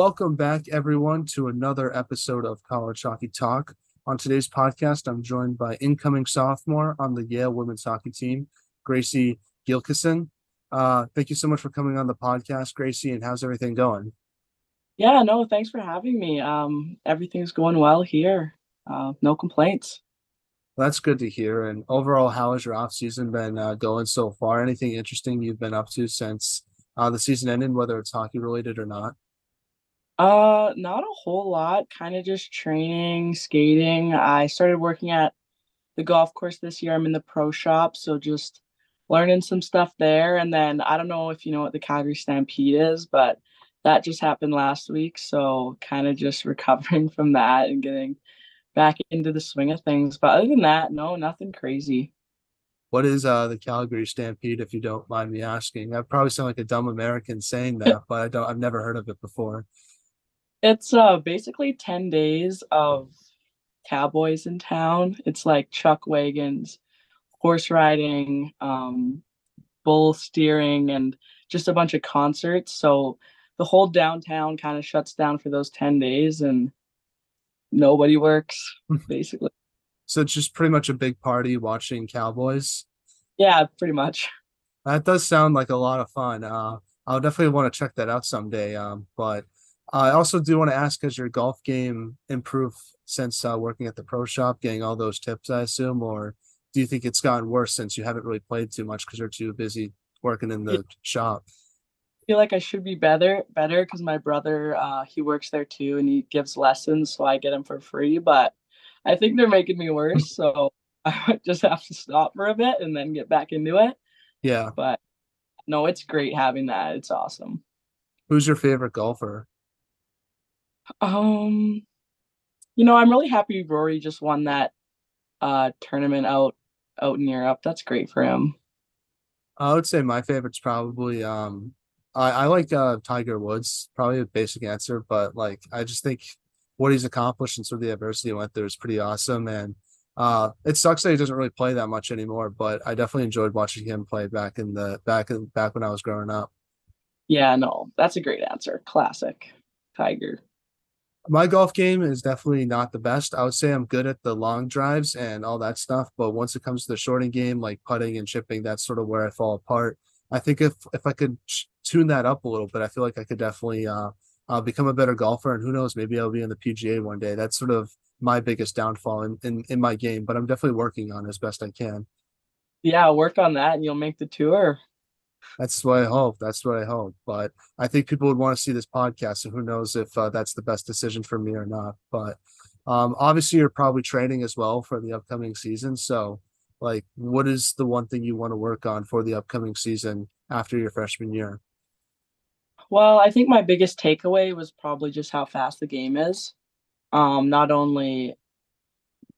Welcome back, everyone, to another episode of College Hockey Talk. On today's podcast, I'm joined by incoming sophomore on the Yale women's hockey team, Gracie Gilkyson. Uh, thank you so much for coming on the podcast, Gracie, and how's everything going? Yeah, no, thanks for having me. Um, everything's going well here. Uh, no complaints. That's good to hear. And overall, how has your off season been uh, going so far? Anything interesting you've been up to since uh, the season ended, whether it's hockey related or not? Uh, not a whole lot. Kind of just training, skating. I started working at the golf course this year. I'm in the pro shop, so just learning some stuff there. And then I don't know if you know what the Calgary Stampede is, but that just happened last week. So kind of just recovering from that and getting back into the swing of things. But other than that, no, nothing crazy. What is uh the Calgary Stampede, if you don't mind me asking? I probably sound like a dumb American saying that, but I don't I've never heard of it before. It's uh basically 10 days of cowboys in town. It's like chuck wagons, horse riding, um, bull steering, and just a bunch of concerts. So the whole downtown kind of shuts down for those 10 days and nobody works basically. So it's just pretty much a big party watching Cowboys. Yeah, pretty much. That does sound like a lot of fun. Uh, I'll definitely want to check that out someday. Um, but I also do want to ask, has your golf game improved since uh, working at the pro shop, getting all those tips, I assume, or do you think it's gotten worse since you haven't really played too much because you're too busy working in the yeah. shop? I feel like I should be better, better because my brother, uh, he works there too, and he gives lessons, so I get him for free. But I think they're making me worse, so I might just have to stop for a bit and then get back into it. Yeah, but no, it's great having that. It's awesome. Who's your favorite golfer? Um, you know, I'm really happy Rory just won that uh tournament out out in Europe. That's great for him. I would say my favorite's probably um I, I like uh Tiger Woods, probably a basic answer, but like I just think what he's accomplished and sort of the adversity he went through is pretty awesome. And uh it sucks that he doesn't really play that much anymore, but I definitely enjoyed watching him play back in the back in back when I was growing up. Yeah, no, that's a great answer. Classic Tiger my golf game is definitely not the best. I would say I'm good at the long drives and all that stuff, but once it comes to the shorting game, like putting and chipping, that's sort of where I fall apart. I think if if I could tune that up a little bit, I feel like I could definitely uh, uh, become a better golfer, and who knows, maybe I'll be in the PGA one day. That's sort of my biggest downfall in, in in my game, but I'm definitely working on as best I can. Yeah, work on that, and you'll make the tour. That's what I hope. That's what I hope. But I think people would want to see this podcast. So who knows if uh, that's the best decision for me or not. But um, obviously, you're probably training as well for the upcoming season. So, like, what is the one thing you want to work on for the upcoming season after your freshman year? Well, I think my biggest takeaway was probably just how fast the game is. Um, not only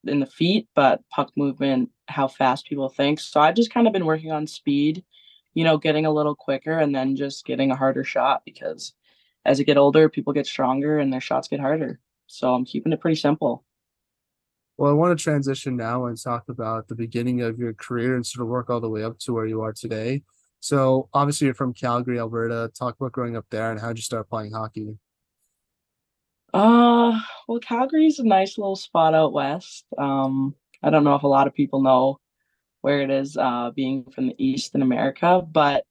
in the feet, but puck movement, how fast people think. So I've just kind of been working on speed you know, getting a little quicker and then just getting a harder shot because as you get older, people get stronger and their shots get harder. So I'm keeping it pretty simple. Well, I want to transition now and talk about the beginning of your career and sort of work all the way up to where you are today. So obviously you're from Calgary, Alberta. Talk about growing up there and how'd you start playing hockey? Uh well Calgary's a nice little spot out west. Um I don't know if a lot of people know where it is uh, being from the East in America. But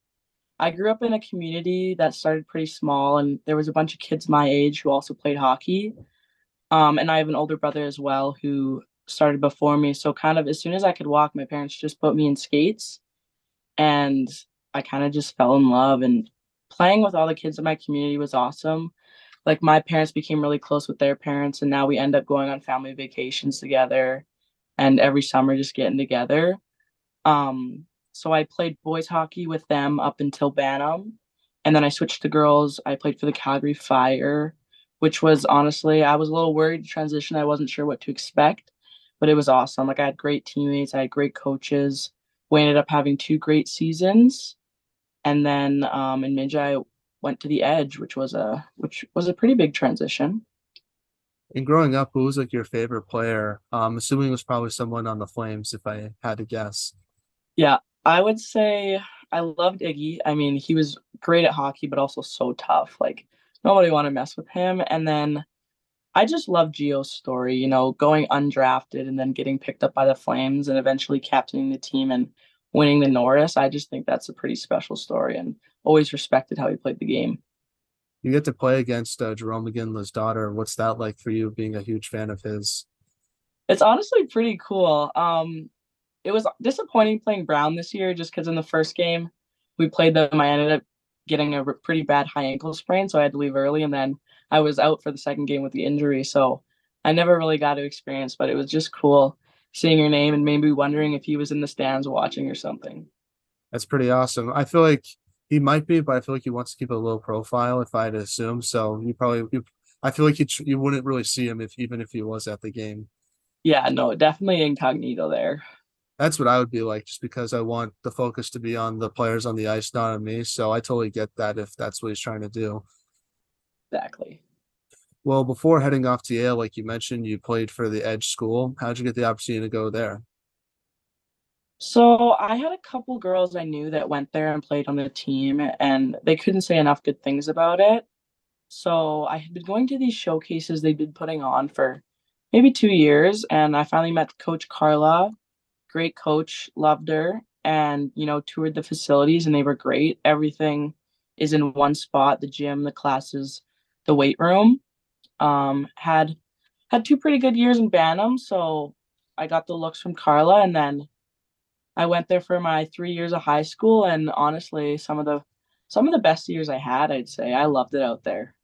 I grew up in a community that started pretty small, and there was a bunch of kids my age who also played hockey. Um, and I have an older brother as well who started before me. So, kind of as soon as I could walk, my parents just put me in skates, and I kind of just fell in love. And playing with all the kids in my community was awesome. Like, my parents became really close with their parents, and now we end up going on family vacations together and every summer just getting together. Um, so I played boys hockey with them up until Bantam. And then I switched to girls. I played for the Calgary Fire, which was honestly, I was a little worried to transition. I wasn't sure what to expect, but it was awesome. Like I had great teammates, I had great coaches. We ended up having two great seasons. And then um, in Midge, I went to the Edge, which was a which was a pretty big transition. And growing up, who was like your favorite player? I'm um, assuming it was probably someone on the Flames, if I had to guess. Yeah, I would say I loved Iggy. I mean, he was great at hockey, but also so tough. Like nobody want to mess with him. And then I just love Gio's story, you know, going undrafted and then getting picked up by the Flames and eventually captaining the team and winning the Norris. I just think that's a pretty special story and always respected how he played the game. You get to play against uh, Jarome Iginla's daughter. What's that like for you, being a huge fan of his? It's honestly pretty cool. Um, it was disappointing playing Brown this year just because in the first game we played them, I ended up getting a pretty bad high ankle sprain, so I had to leave early, and then I was out for the second game with the injury. So I never really got to experience, but it was just cool seeing your name and maybe wondering if he was in the stands watching or something. That's pretty awesome. I feel like he might be, but I feel like he wants to keep a low profile. If I had to assume, so you probably, you, I feel like you you wouldn't really see him if even if he was at the game. Yeah, no, definitely incognito there. That's what I would be like, just because I want the focus to be on the players on the ice, not on me. So I totally get that if that's what he's trying to do. Exactly. Well, before heading off to Yale, like you mentioned, you played for the Edge School. How'd you get the opportunity to go there? So I had a couple girls I knew that went there and played on the team, and they couldn't say enough good things about it. So I had been going to these showcases they'd been putting on for maybe two years, and I finally met Coach Carla. Great coach, loved her, and you know, toured the facilities, and they were great. Everything is in one spot: the gym, the classes, the weight room. Um, had had two pretty good years in Bantam, so I got the looks from Carla, and then I went there for my three years of high school, and honestly, some of the some of the best years I had, I'd say. I loved it out there.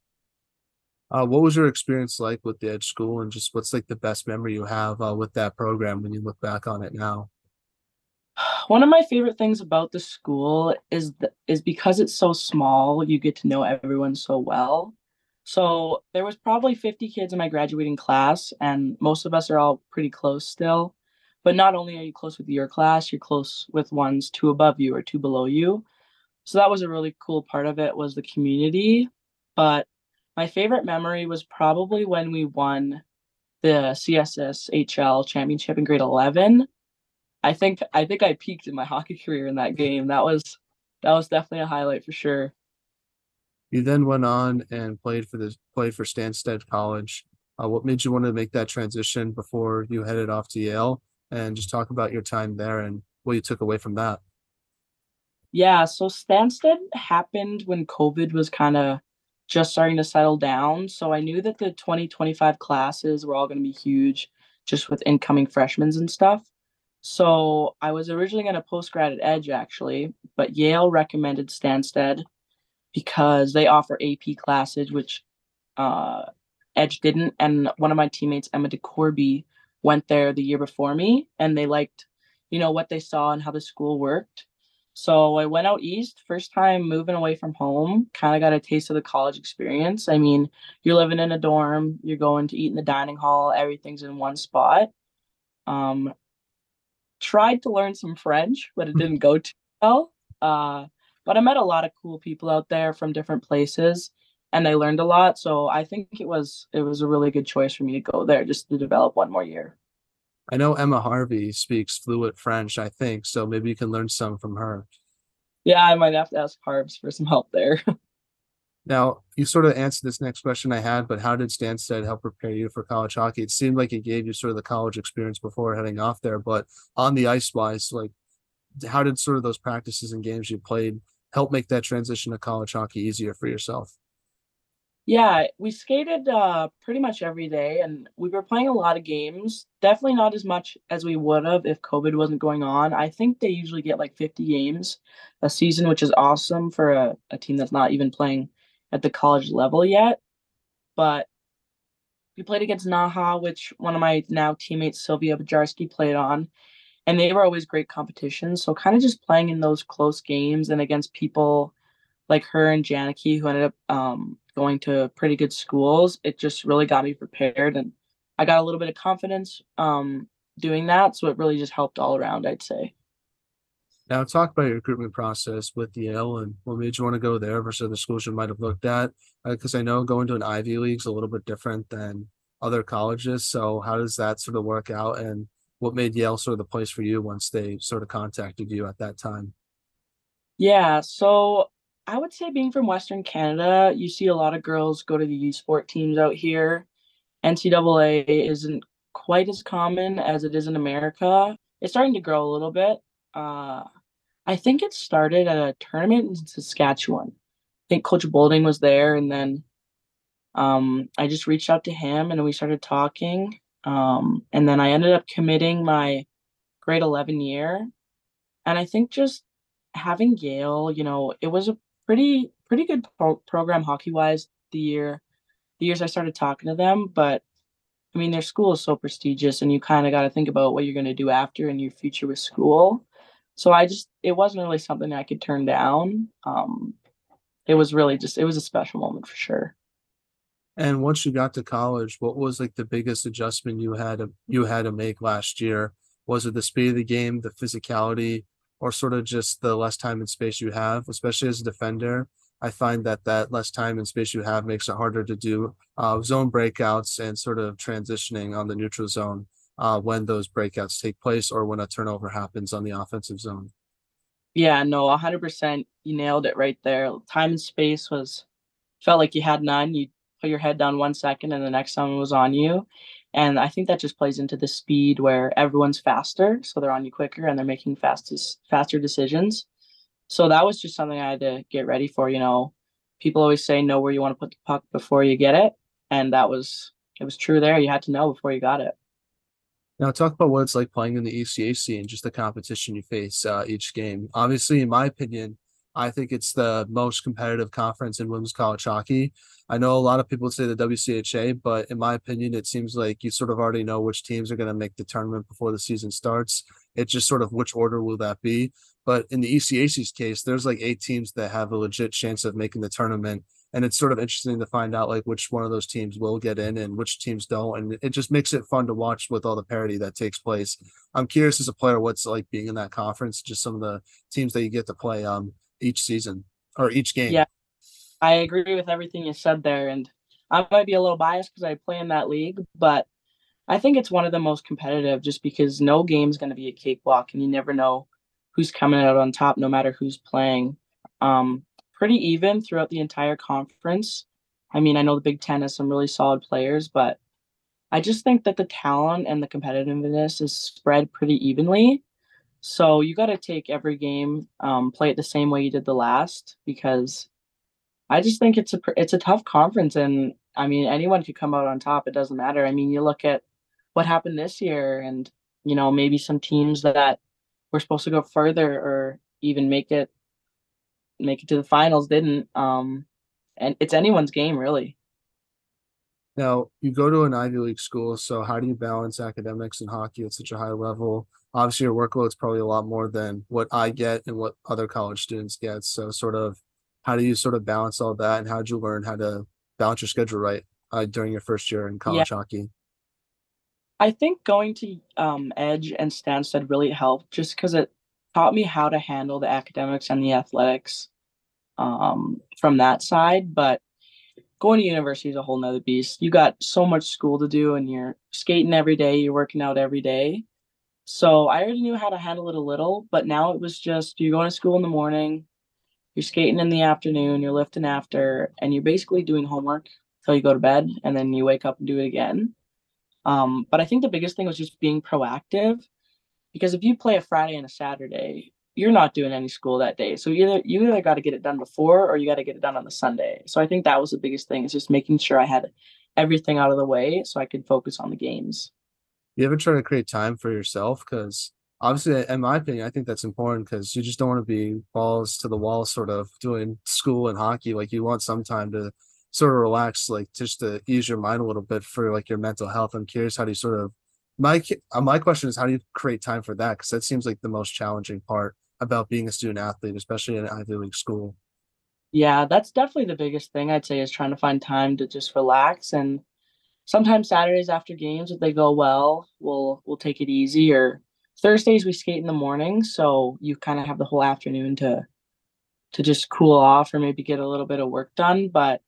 Uh, what was your experience like with the Edge School, and just what's like the best memory you have uh, with that program when you look back on it now? One of my favorite things about the school is th- is because it's so small, you get to know everyone so well. So there was probably 50 kids in my graduating class, and most of us are all pretty close still. But not only are you close with your class, you're close with ones two above you or two below you. So that was a really cool part of it was the community. But my favorite memory was probably when we won the CSSHL championship in grade 11. I think I think I peaked in my hockey career in that game. That was that was definitely a highlight for sure. You then went on and played for the played for Stanstead College. Uh, what made you want to make that transition before you headed off to Yale? and just talk about your time there and what you took away from that. Yeah, so Stanstead happened when COVID was kind of just starting to settle down. So I knew that the 2025 classes were all going to be huge just with incoming freshmen and stuff. So I was originally going to post grad at Edge actually, but Yale recommended Stanstead because they offer AP classes, which uh, Edge didn't. And one of my teammates, Emma DeCorby, went there the year before me and they liked, you know, what they saw and how the school worked. So I went out east, first time moving away from home, kind of got a taste of the college experience. I mean, you're living in a dorm, you're going to eat in the dining hall, everything's in one spot. Um, tried to learn some French, but it didn't go too well. Uh, but I met a lot of cool people out there from different places and I learned a lot. So I think it was it was a really good choice for me to go there just to develop one more year. I know Emma Harvey speaks fluent French, I think, so maybe you can learn some from her. Yeah, I might have to ask Harbs for some help there. now, you sort of answered this next question I had, but how did Stanstead help prepare you for college hockey? It seemed like it gave you sort of the college experience before heading off there, but on the ice wise, like how did sort of those practices and games you played help make that transition to college hockey easier for yourself? Yeah, we skated uh, pretty much every day, and we were playing a lot of games. Definitely not as much as we would have if COVID wasn't going on. I think they usually get like 50 games a season, which is awesome for a, a team that's not even playing at the college level yet. But we played against NAHA, which one of my now teammates, Sylvia Bajarski, played on. And they were always great competitions. So kind of just playing in those close games and against people like her and Janicki, who ended up um, going to pretty good schools, it just really got me prepared and I got a little bit of confidence um, doing that. So it really just helped all around, I'd say. Now, talk about your recruitment process with Yale and what made you want to go there versus other schools you might have looked at. Because uh, I know going to an Ivy League is a little bit different than other colleges. So, how does that sort of work out? And what made Yale sort of the place for you once they sort of contacted you at that time? Yeah. So, I would say being from Western Canada, you see a lot of girls go to the U sport teams out here. NCAA isn't quite as common as it is in America. It's starting to grow a little bit. Uh, I think it started at a tournament in Saskatchewan. I think Coach Bolding was there, and then um, I just reached out to him and we started talking. Um, and then I ended up committing my grade 11 year. And I think just having Yale, you know, it was a pretty pretty good pro- program hockey wise the year the years I started talking to them, but I mean their school is so prestigious and you kind of got to think about what you're going to do after and your future with school. So I just it wasn't really something I could turn down. Um it was really just it was a special moment for sure. And once you got to college, what was like the biggest adjustment you had you had to make last year? Was it the speed of the game, the physicality, or sort of just the less time and space you have, especially as a defender? I find that that less time and space you have makes it harder to do uh, zone breakouts and sort of transitioning on the neutral zone uh, when those breakouts take place or when a turnover happens on the offensive zone. Yeah, no, 100%. You nailed it right there. Time and space was felt like you had none. You put your head down one second and the next time was on you. And I think that just plays into the speed where everyone's faster, so they're on you quicker and they're making fastest faster decisions. So that was just something I had to get ready for. You know, people always say know where you want to put the puck before you get it, and that was it was true there. You had to know before you got it. Now, talk about what it's like playing in the ECAC and just the competition you face uh, each game. Obviously, in my opinion, I think it's the most competitive conference in women's college hockey. I know a lot of people say the WCHA, but in my opinion, it seems like you sort of already know which teams are going to make the tournament before the season starts. It's just sort of which order will that be. But in the ECAC's case, there's like eight teams that have a legit chance of making the tournament. And it's sort of interesting to find out like which one of those teams will get in and which teams don't. And it just makes it fun to watch with all the parity that takes place. I'm curious as a player what's like being in that conference, just some of the teams that you get to play. Um, each season or each game. Yeah, I agree with everything you said there, and I might be a little biased because I play in that league, but I think it's one of the most competitive just because no game's going to be a cakewalk, and you never know who's coming out on top, no matter who's playing. Um, pretty even throughout the entire conference. I mean, I know the Big Ten has some really solid players, but I just think that the talent and the competitiveness is spread pretty evenly. So you got to take every game, um, play it the same way you did the last, because I just think it's a it's a tough conference, and I mean anyone could come out on top. It doesn't matter. I mean, you look at what happened this year, and you know maybe some teams that were supposed to go further or even make it make it to the finals didn't. Um, and it's anyone's game really. Now you go to an Ivy League school, so how do you balance academics and hockey at such a high level? obviously your workload is probably a lot more than what I get and what other college students get. So sort of how do you sort of balance all that and how did you learn how to balance your schedule right uh, during your first year in college yeah. hockey? I think going to um, Edge and Stanstead really helped just because it taught me how to handle the academics and the athletics um, from that side. But going to university is a whole nother beast. You got so much school to do and you're skating every day, you're working out every day. So I already knew how to handle it a little, but now it was just you're going to school in the morning, you're skating in the afternoon, you're lifting after, and you're basically doing homework until you go to bed, and then you wake up and do it again. Um, but I think the biggest thing was just being proactive, because if you play a Friday and a Saturday, you're not doing any school that day. So either you either got to get it done before or you got to get it done on the Sunday. So I think that was the biggest thing is just making sure I had everything out of the way so I could focus on the games you ever try to create time for yourself? Because obviously, in my opinion, I think that's important because you just don't want to be balls to the wall, sort of doing school and hockey. Like you want some time to sort of relax, like just to ease your mind a little bit for like your mental health. I'm curious how do you sort of my my question is how do you create time for that? Because that seems like the most challenging part about being a student athlete, especially in an Ivy League school. Yeah, that's definitely the biggest thing I'd say is trying to find time to just relax and sometimes Saturdays after games, if they go well, we'll we'll take it easy. Or Thursdays we skate in the morning, so you kind of have the whole afternoon to to just cool off or maybe get a little bit of work done. But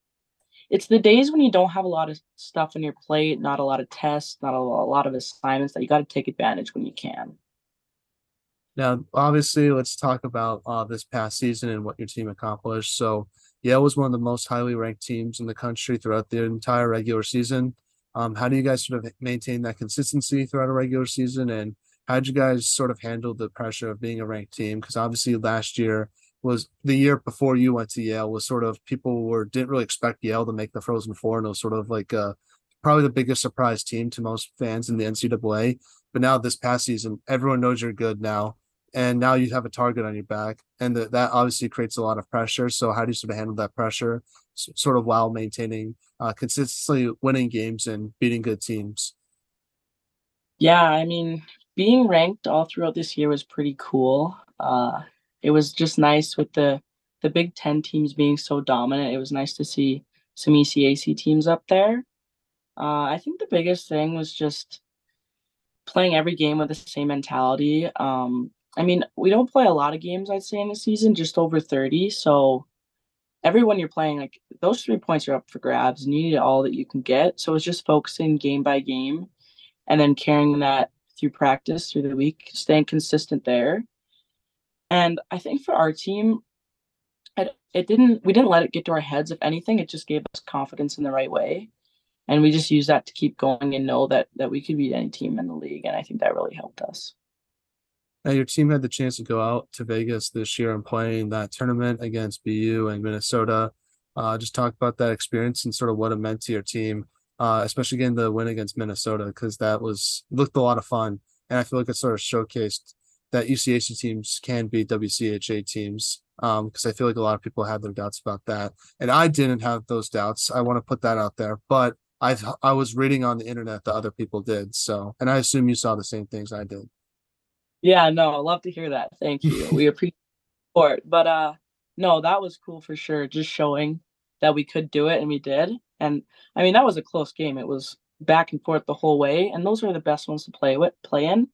it's the days when you don't have a lot of stuff on your plate, not a lot of tests, not a lot of assignments that you got to take advantage when you can. Now, obviously, let's talk about uh, this past season and what your team accomplished. So, Yale was one of the most highly ranked teams in the country throughout the entire regular season. Um, how do you guys sort of maintain that consistency throughout a regular season? And how did you guys sort of handle the pressure of being a ranked team? Because obviously, last year was the year before you went to Yale was sort of people were didn't really expect Yale to make the Frozen Four, and it was sort of like uh, probably the biggest surprise team to most fans in the NCAA. But now this past season, everyone knows you're good now and now you have a target on your back and the, that obviously creates a lot of pressure. So how do you sort of handle that pressure sort of while maintaining uh, consistently winning games and beating good teams? Yeah i mean being ranked all throughout this year was pretty cool. Uh, it was just nice with the the big 10 teams being so dominant. It was nice to see some ecac teams up there. Uh, i think the biggest thing was just playing every game with the same mentality um, I mean, we don't play a lot of games, I'd say, in a season, just over 30. So everyone you're playing, like those three points are up for grabs and you need all that you can get. So it's just focusing game by game and then carrying that through practice through the week, staying consistent there. And I think for our team, it, it didn't we didn't let it get to our heads. If anything, it just gave us confidence in the right way. And we just used that to keep going and know that that we could beat any team in the league. And I think that really helped us. Now, your team had the chance to go out to Vegas this year and play in that tournament against BU and Minnesota. Uh, just talk about that experience and sort of what it meant to your team, uh, especially getting the win against Minnesota because that was looked a lot of fun, and I feel like it sort of showcased that UCHC teams can beat WCHA teams. Because um, I feel like a lot of people had their doubts about that, and I didn't have those doubts. I want to put that out there, but I I was reading on the internet that other people did. So, and I assume you saw the same things I did. Yeah, no, I love to hear that. Thank you. We appreciate support. But uh no, that was cool for sure. Just showing that we could do it and we did. And I mean that was a close game. It was back and forth the whole way. And those were the best ones to play with play in.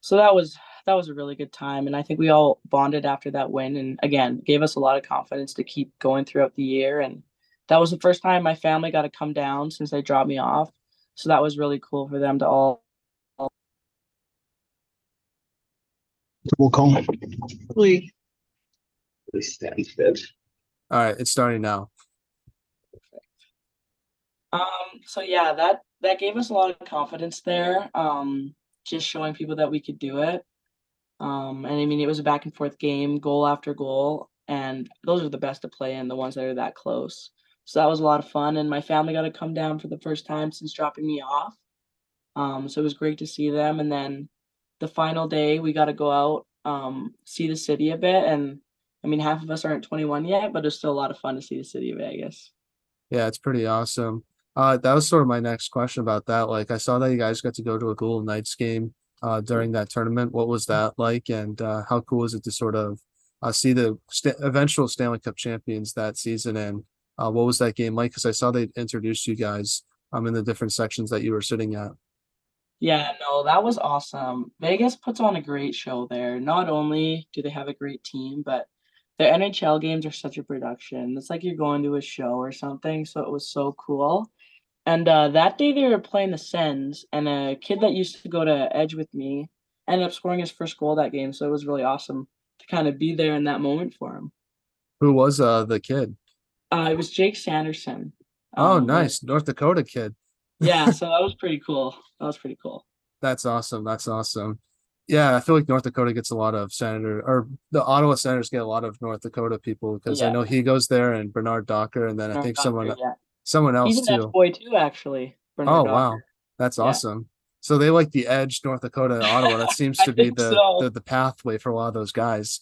So that was that was a really good time. And I think we all bonded after that win and again gave us a lot of confidence to keep going throughout the year. And that was the first time my family got to come down since they dropped me off. So that was really cool for them to all Roll call. Lee, All right, it's starting now. Um, so yeah, that that gave us a lot of confidence there. Um, just showing people that we could do it. Um, and I mean, it was a back and forth game, goal after goal, and those are the best to play in, the ones that are that close. So that was a lot of fun, and my family got to come down for the first time since dropping me off. Um, so it was great to see them, and then the final day we got to go out um see the city a bit and i mean half of us aren't 21 yet but it's still a lot of fun to see the city of vegas. Yeah it's pretty awesome. Uh that was sort of my next question about that like i saw that you guys got to go to a Golden Knights game uh during that tournament. What was that like and uh how cool is it to sort of uh see the st- eventual stanley cup champions that season and uh what was that game like because i saw they introduced you guys um in the different sections that you were sitting at yeah, no, that was awesome. Vegas puts on a great show there. Not only do they have a great team, but the NHL games are such a production. It's like you're going to a show or something. So it was so cool. And uh, that day they were playing the Sens, and a kid that used to go to Edge with me ended up scoring his first goal that game. So it was really awesome to kind of be there in that moment for him. Who was uh the kid? Uh, it was Jake Sanderson. Oh, um, nice, North Dakota kid yeah, so that was pretty cool. That was pretty cool. That's awesome. That's awesome. Yeah, I feel like North Dakota gets a lot of senator or the Ottawa Senators get a lot of North Dakota people because yeah. I know he goes there and Bernard Docker and then Bernard I think Docker, someone yeah. someone else He's too. boy too, actually. Bernard oh Docker. wow, that's yeah. awesome. So they like the edge North Dakota Ottawa. That seems to be the, so. the, the pathway for a lot of those guys.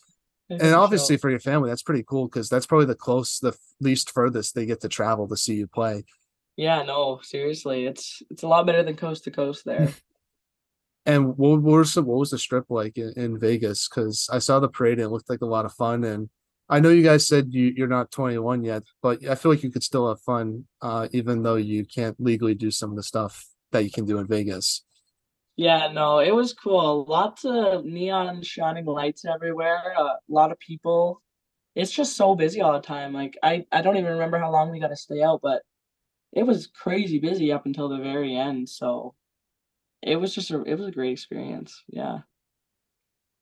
And obviously for your family, that's pretty cool because that's probably the close, the least furthest they get to travel to see you play. Yeah, no, seriously, it's it's a lot better than coast to coast there. and what, what was the, what was the strip like in, in Vegas? Because I saw the parade and it looked like a lot of fun. And I know you guys said you you're not 21 yet, but I feel like you could still have fun, uh, even though you can't legally do some of the stuff that you can do in Vegas. Yeah, no, it was cool. Lots of neon shining lights everywhere. A lot of people. It's just so busy all the time. Like I, I don't even remember how long we got to stay out, but it was crazy busy up until the very end. So it was just a it was a great experience. Yeah.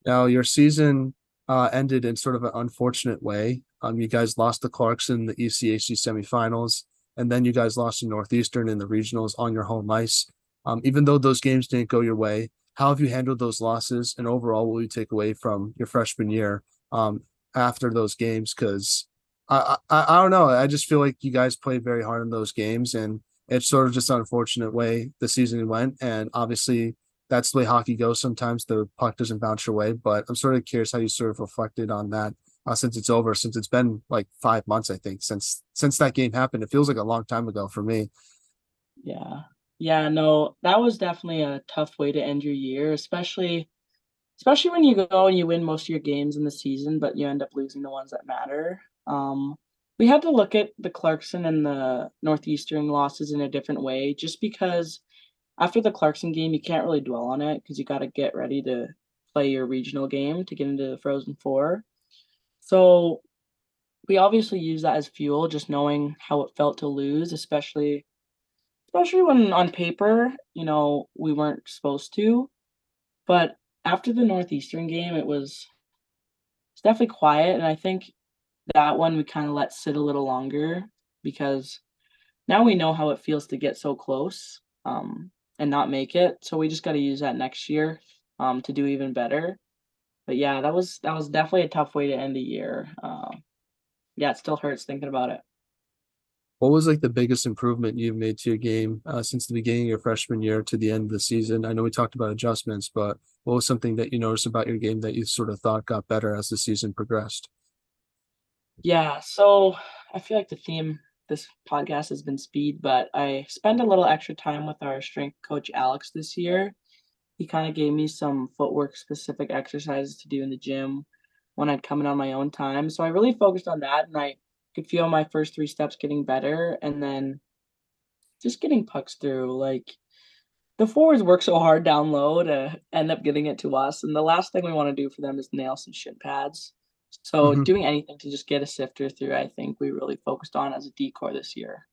Now your season uh, ended in sort of an unfortunate way. Um, you guys lost to Clarkson in the ECAC semifinals, and then you guys lost to Northeastern in the regionals on your home ice. Um, even though those games didn't go your way, how have you handled those losses? And overall, what will you take away from your freshman year um, after those games? Because I, I I don't know. I just feel like you guys played very hard in those games, and it's sort of just an unfortunate way the season went. And obviously, that's the way hockey goes. Sometimes the puck doesn't bounce your way. But I'm sort of curious how you sort of reflected on that uh, since it's over. Since it's been like five months, I think since since that game happened. It feels like a long time ago for me. Yeah. Yeah, no, that was definitely a tough way to end your year, especially especially when you go and you win most of your games in the season, but you end up losing the ones that matter. Um, we had to look at the Clarkson and the Northeastern losses in a different way, just because after the Clarkson game, you can't really dwell on it because you got to get ready to play your regional game to get into the Frozen Four. So we obviously use that as fuel, just knowing how it felt to lose, especially especially when on paper, you know, we weren't supposed to. But after the Northeastern game, it was it's definitely quiet, and I think that one we kind of let sit a little longer because now we know how it feels to get so close um, and not make it. So we just got to use that next year um, to do even better. But yeah, that was that was definitely a tough way to end the year. Uh, yeah, it still hurts thinking about it. What was like the biggest improvement you've made to your game uh, since the beginning of your freshman year to the end of the season? I know we talked about adjustments, but what was something that you noticed about your game that you sort of thought got better as the season progressed? Yeah, so I feel like the theme this podcast has been speed, but I spent a little extra time with our strength coach Alex this year. He kind of gave me some footwork specific exercises to do in the gym when I'd come in on my own time. So I really focused on that and I could feel my first three steps getting better and then just getting pucks through. Like the forwards work so hard down low to end up getting it to us. And the last thing we want to do for them is nail some shin pads. So Mhm. doing anything to just get a sifter through, I think we really focused on as a D core this year.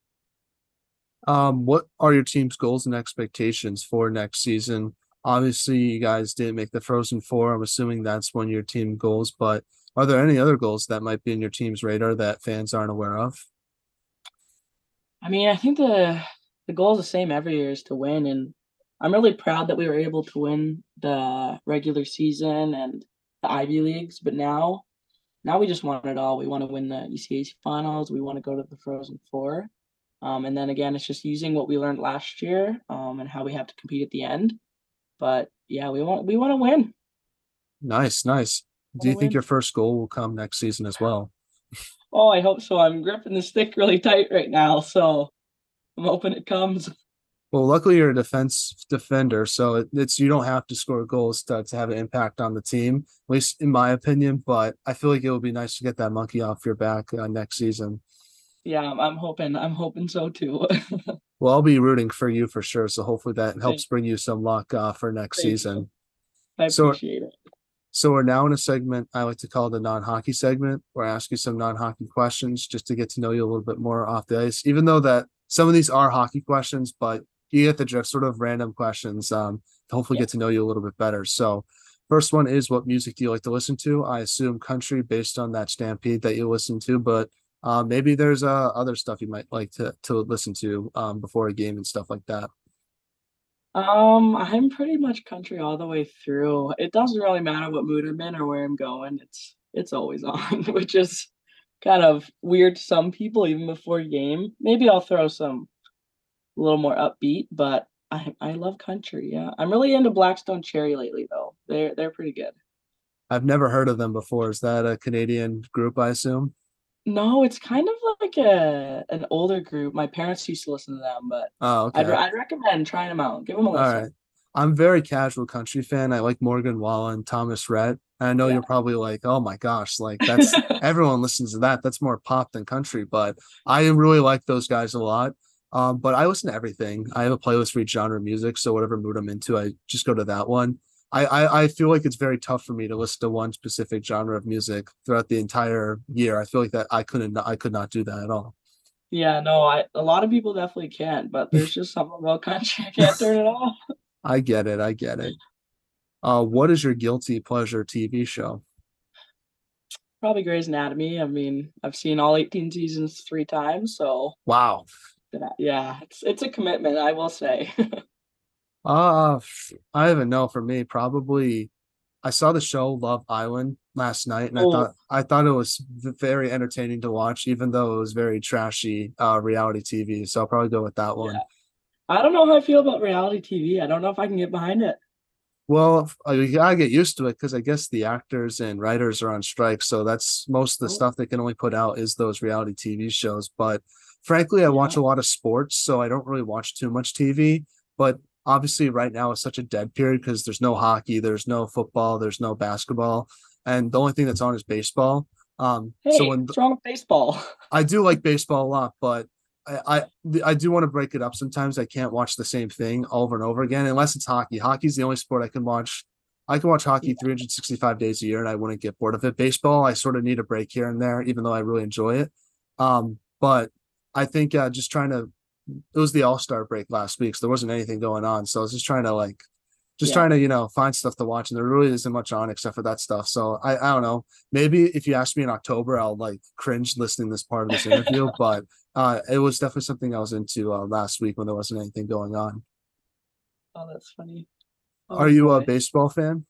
Um, what are your team's goals and expectations for next season? Obviously, you guys didn't make the Frozen Four. I'm assuming that's one of your team goals, but are there any other goals that might be in your team's radar that fans aren't aware of? I mean, I think the the goal is the same every year is to win, and I'm really proud that we were able to win the regular season and the Ivy Leagues. But now, now we just want it all. We want to win the ECAC finals. We want to go to the Frozen Four, um, and then again, it's just using what we learned last year um, and how we have to compete at the end. But yeah, we want we want to win. Nice, nice. Do you think your first goal will come next season as well? Oh, I hope so. I'm gripping the stick really tight right now, so I'm hoping it comes. Well, luckily you're a defense defender, so it's you don't have to score goals to, to have an impact on the team, at least in my opinion. But I feel like it would be nice to get that monkey off your back uh, next season. Yeah, I'm, hoping. I'm hoping so too. Well, I'll be rooting for you for sure. So hopefully that helps bring you some luck uh, for next Thank you. season. I So- appreciate it. So we're now in a segment I like to call the non-hockey segment, where I ask you some non-hockey questions just to get to know you a little bit more off the ice. Even though that some of these are hockey questions, but you get the drift, sort of random questions. Um, to hopefully Yeah. get to know you a little bit better. So, first one is, what music do you like to listen to? I assume country, based on that Stampede that you listen to, but uh, maybe there's uh, other stuff you might like to to listen to um, before a game and stuff like that. Um, I'm pretty much country all the way through. It doesn't really matter what mood I'm in or where I'm going. It's it's always on, which is kind of weird to some people even before game. Maybe I'll throw some a little more upbeat, but I I love country. Yeah, I'm really into Black Stone Cherry lately though. They're they're pretty good. I've never heard of them before. Is that a Canadian group? I assume. No, it's kind of like a an older group. My parents used to listen to them, but Oh, okay. I'd, I'd recommend trying them out. Give them a listen. right. I'm very casual country fan. I like Morgan Wallen, Thomas Rhett. And I know Yeah. you're probably like, oh my gosh, like that's everyone listens to that. That's more pop than country, but I really like those guys a lot. Um, but I listen to everything. I have a playlist for each genre of music, so whatever mood I'm into, I just go to that one. I, I I feel like it's very tough for me to listen to one specific genre of music throughout the entire year. I feel like that I couldn't I could not do that at all. Yeah, no, I a lot of people definitely can't, but there's just something about country I can't turn it off. I get it. I get it. Uh, what is your guilty pleasure TV show? Probably Grey's Anatomy. I mean, I've seen all 18 seasons three times, so Wow. yeah, yeah, it's it's a commitment, I will say. Uh, I don't even know. For me, probably, I saw the show Love Island last night, and I Oh. thought I thought it was very entertaining to watch, even though it was very trashy uh reality TV. So I'll probably go with that one. Yeah. I don't know how I feel about reality TV. I don't know if I can get behind it. Well, you gotta get used to it because I guess the actors and writers are on strike, so that's most of the Oh. stuff they can only put out is those reality TV shows. But frankly, I watch a lot of sports, so I don't really watch too much TV. But obviously, right now is such a dead period because there's no hockey, there's no football, there's no basketball, and the only thing that's on is baseball. Um, Hey, so when what's wrong with baseball? I do like baseball a lot, but I I, I do want to break it up. Sometimes I can't watch the same thing over and over again unless it's hockey. Hockey's the only sport I can watch. I can watch hockey Yeah. 365 days a year and I wouldn't get bored of it. Baseball, I sort of need a break here and there, even though I really enjoy it. Um, but I think uh, just trying to it was the all-star break last week, so there wasn't anything going on. So I was just trying to like just Yeah. trying to, you know, find stuff to watch, and there really isn't much on except for that stuff. So I, I don't know. Maybe if you ask me in October, I'll like cringe listening to this part of this interview, but uh, it was definitely something I was into uh, last week when there wasn't anything going on. Oh, that's funny. Oh, Are you a baseball fan?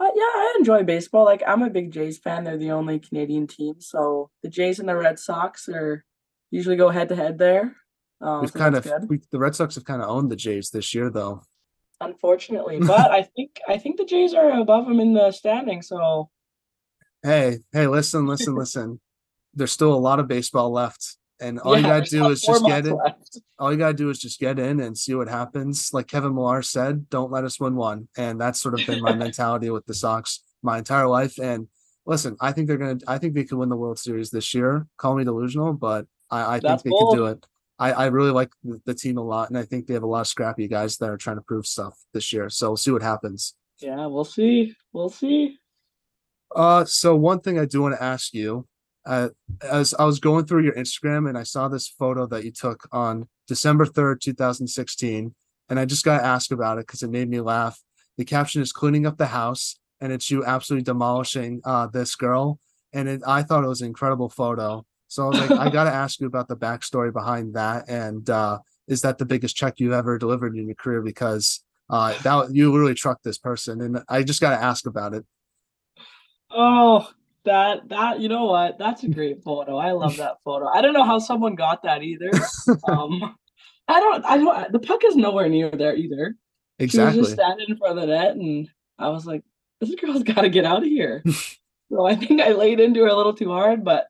Uh, yeah, I enjoy baseball. Like I'm a big Jays fan. They're the only Canadian team, so the Jays and the Red Sox are usually go head to head there. Um, We've so kind of good. we, the Red Sox have kind of owned the Jays this year, though. unfortunately, but I think I think the Jays are above them in the standing. So Hey, hey, listen, listen, listen. There's still a lot of baseball left, and all you gotta do is just get in. left. all you gotta do is just get in and see what happens. Like Kevin Millar said, don't let us win one. And that's sort of been my mentality with the Sox my entire life. And listen, I think they're gonna I think they could win the World Series this year. Call me delusional, but I, I think they could do it. I, I really like the, team a lot, and I think they have a lot of scrappy guys that are trying to prove stuff this year. So we'll see what happens. Yeah, we'll see. We'll see. Uh, so one thing I do want to ask you, uh, as I was going through your Instagram and I saw this photo that you took on December 3rd, 2016, and I just got to ask about it because it made me laugh. The caption is cleaning up the house and it's you absolutely demolishing uh this girl. And it, I thought it was an incredible photo. So I was like, I got to ask you about the backstory behind that. And uh, is that the biggest check you've ever delivered in your career? Because uh, that you really trucked this person, and I just got to ask about it. Oh, that that you know what? That's a great photo. I love that photo. I don't know how someone got that either. Um, I don't. I don't. The puck is nowhere near there either. She was Exactly. just standing in front of the net, and I was like, "This girl's got to get out of here." so I think I laid into her a little too hard, but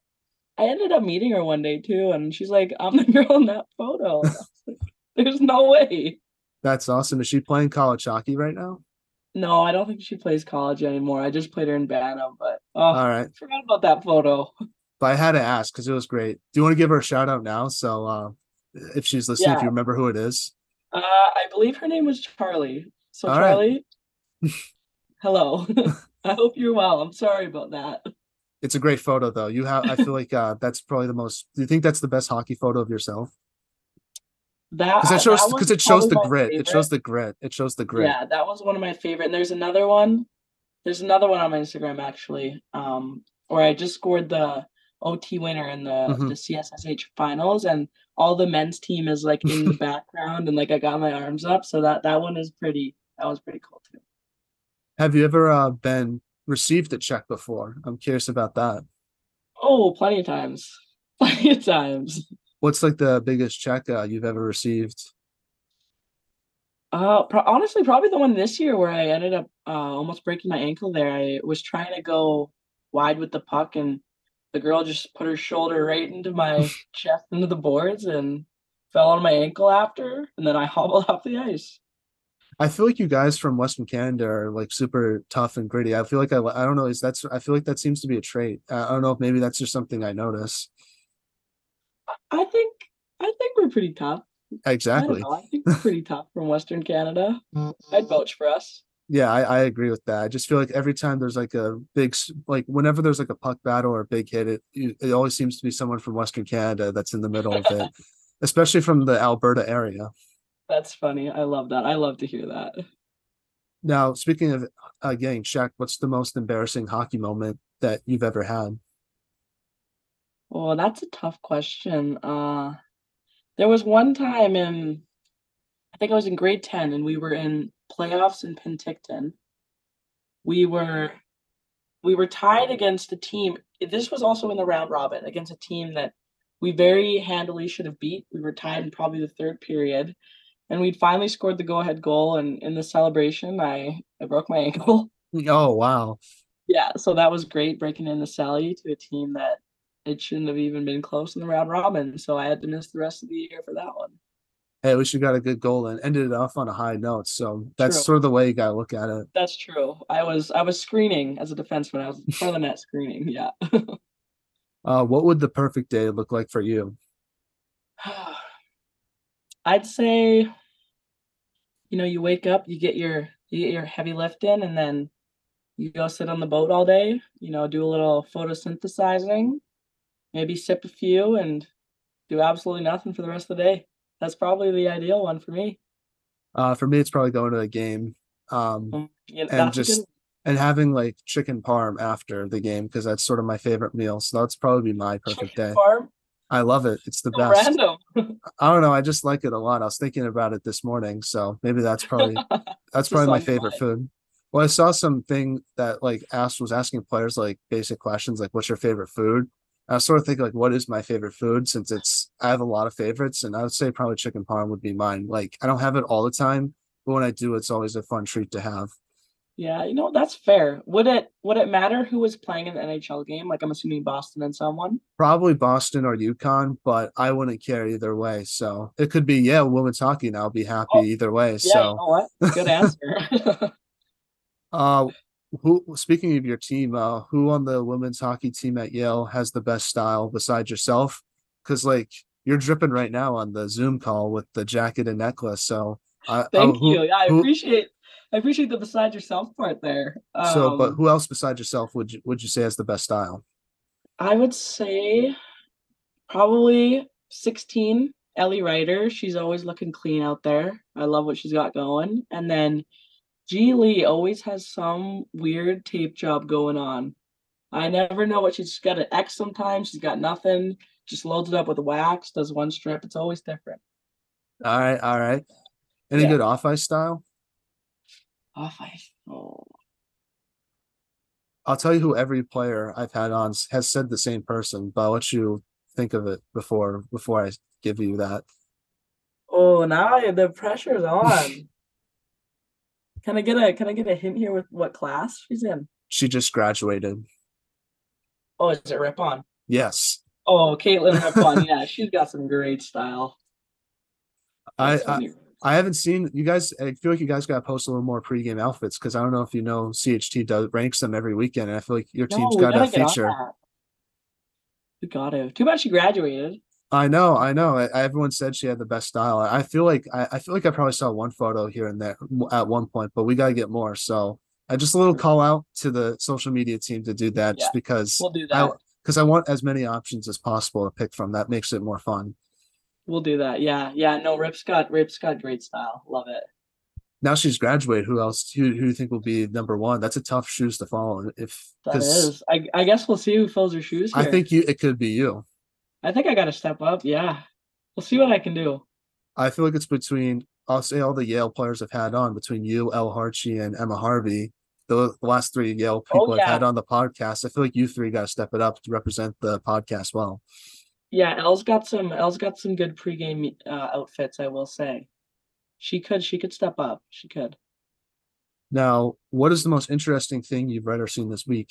I ended up meeting her one day too, and she's like, "I'm the girl in that photo." And I was like, There's no way. That's awesome. Is she playing college hockey right now? No, I don't think she plays college anymore. I just played her in Bantam, but oh, All right. I forgot about that photo. But I had to ask because it was great. Do you want to give her a shout out now? So uh if she's listening, if you remember who it is. Uh, I believe her name was Charlie. So All right. Charlie, hello. I hope you're well. I'm sorry about that. It's a great photo though. You have I feel like uh that's probably the most do you think that's the best hockey photo of yourself? That Because it shows because it shows the grit. It shows the grit. It shows the grit. Yeah, that was one of my favorite. And there's another one. There's another one on my Instagram actually, um, where I just scored the OT winner in the Mhm. the CSSH finals, and all the men's team is like in the background, and like I got my arms up. So that that one is pretty. That was pretty cool too. Have you ever uh been received a check before? I'm curious about that. Oh, plenty of times, plenty of times. What's like the biggest check uh, you've ever received? Uh, pro- honestly, probably the one this year where I ended up uh almost breaking my ankle. There, I was trying to go wide with the puck, and the girl just put her shoulder right into my chest into the boards and fell on my ankle after, and then I hobbled off the ice. I feel like you guys from Western Canada are like super tough and gritty. I feel like I, I don't know is that's I feel like that seems to be a trait. I don't know if maybe that's just something I notice. I think I think we're pretty tough. Exactly. know. I think we're pretty tough from Western Canada. I'd vouch for us. Yeah, I, I agree with that. I just feel like every time there's like a big like whenever there's like a puck battle or a big hit, it it always seems to be someone from Western Canada that's in the middle of it, especially from the Alberta area. That's funny. I love that. I love to hear that. Now, speaking of uh, getting checked, what's the most embarrassing hockey moment that you've ever had? Well, that's a tough question. Uh, there was one time in, I think I was in grade 10 and we were in playoffs in Penticton. We were we were tied against a team. This was also in the round robin against a team that we very handily should have beat. We were tied in probably the third period, and we'd finally scored the go-ahead goal. And in the celebration, I I broke my ankle. Oh wow! Yeah, so that was great breaking in the celly to a team that it shouldn't have even been close in the round robin. So I had to miss the rest of the year for that one. Hey, at least you got a good goal and ended it off on a high note. So that's True. sort of the way you gotta look at it. That's true. I was I was screening as a defenseman. I was in front of the net screening. Yeah. Uh, what would the perfect day look like for you? I'd say, you know, you wake up, you get your you get your heavy lift in, and then you go sit on the boat all day. You know, do a little photosynthesizing, maybe sip a few, and do absolutely nothing for the rest of the day. That's probably the ideal one for me. Uh, for me, it's probably going to a game. Um, know, and just good- and having like chicken parm after the game because that's sort of my favorite meal. So that's probably be my perfect chicken day. I love it. It's the So best. random. I don't know. I just like it a lot. I was thinking about it this morning, so maybe that's probably that's probably my favorite food. Well, I saw something that like asked was asking players like basic questions like what's your favorite food? I was sort of thinking like what is my favorite food since it's I have a lot of favorites and I would say probably chicken parm would be mine. Like I don't have it all the time, but when I do, it's always a fun treat to have. Yeah, you know, that's fair. Would it would it matter who was playing in the NHL game? Like I'm assuming Boston and someone. Probably Boston or UConn, but I wouldn't care either way. So it could be yeah, women's hockey, and I'll be happy Oh, either way. Yeah, you so know what? Good answer. Uh, who? Speaking of your team, uh, who on the women's hockey team at Yale has the best style besides yourself? Because like you're dripping right now on the Zoom call with the jacket and necklace. So, uh, Thank uh, who- you. Yeah, I who- appreciate I appreciate the beside yourself part there. So, but Um, who else besides yourself would you would you say has the best style? I would say probably 16, Ellie Ryder. She's always looking clean out there. I love what she's got going. And then G Lee always has some weird tape job going on. I never know what she's, she's got an X sometimes. She's got nothing. Just loads it up with wax, does one strip. It's always different. All right, all right. Any Yeah. good off ice style? Off ice. Oh, I'll tell you who every player I've had on has said the same person, but I'll let you think of it before before I give you that. oh now the pressure's on. can I get a can I get a hint here with what class she's in? She just graduated. Oh, is it Rip On? Yes. Oh, Caitlin Ripon. Yeah, she's got some great style. I, I funny. I haven't seen you guys. I feel like you guys got to post a little more pregame outfits because I don't know if you know CHT does ranks them every weekend, and I feel like your No, team's got gotta to get on feature. We got to. Too bad she graduated. I know, I know. I, everyone said she had the best style. I I feel like I, I feel like I probably saw one photo here and there at one point, but we got to get more. So I just a little call out to the social media team to do that, Yeah, just because We'll do that. because I want as many options as possible to pick from. That makes it more fun. We'll do that. Yeah, yeah. No, Rip's got Rip's got great style. Love it. Now she's graduated. Who else? Who, who do you think will be number one? That's a tough shoes to follow. If That is. I I guess we'll see who fills her shoes here. I think you, it could be you. I think I got to step up. Yeah, we'll see what I can do. I feel like it's between I'll say all the Yale players have had on between you, Elle Hartje, and Emma Harvey. The, last three Yale Oh, people I've had on the podcast. I feel like you three got to step it up to represent the podcast well. Yeah, Elle's got some. Elle's got some good pregame uh, outfits. I will say, she could. She could step up. She could. Now, what is the most interesting thing you've read or seen this week?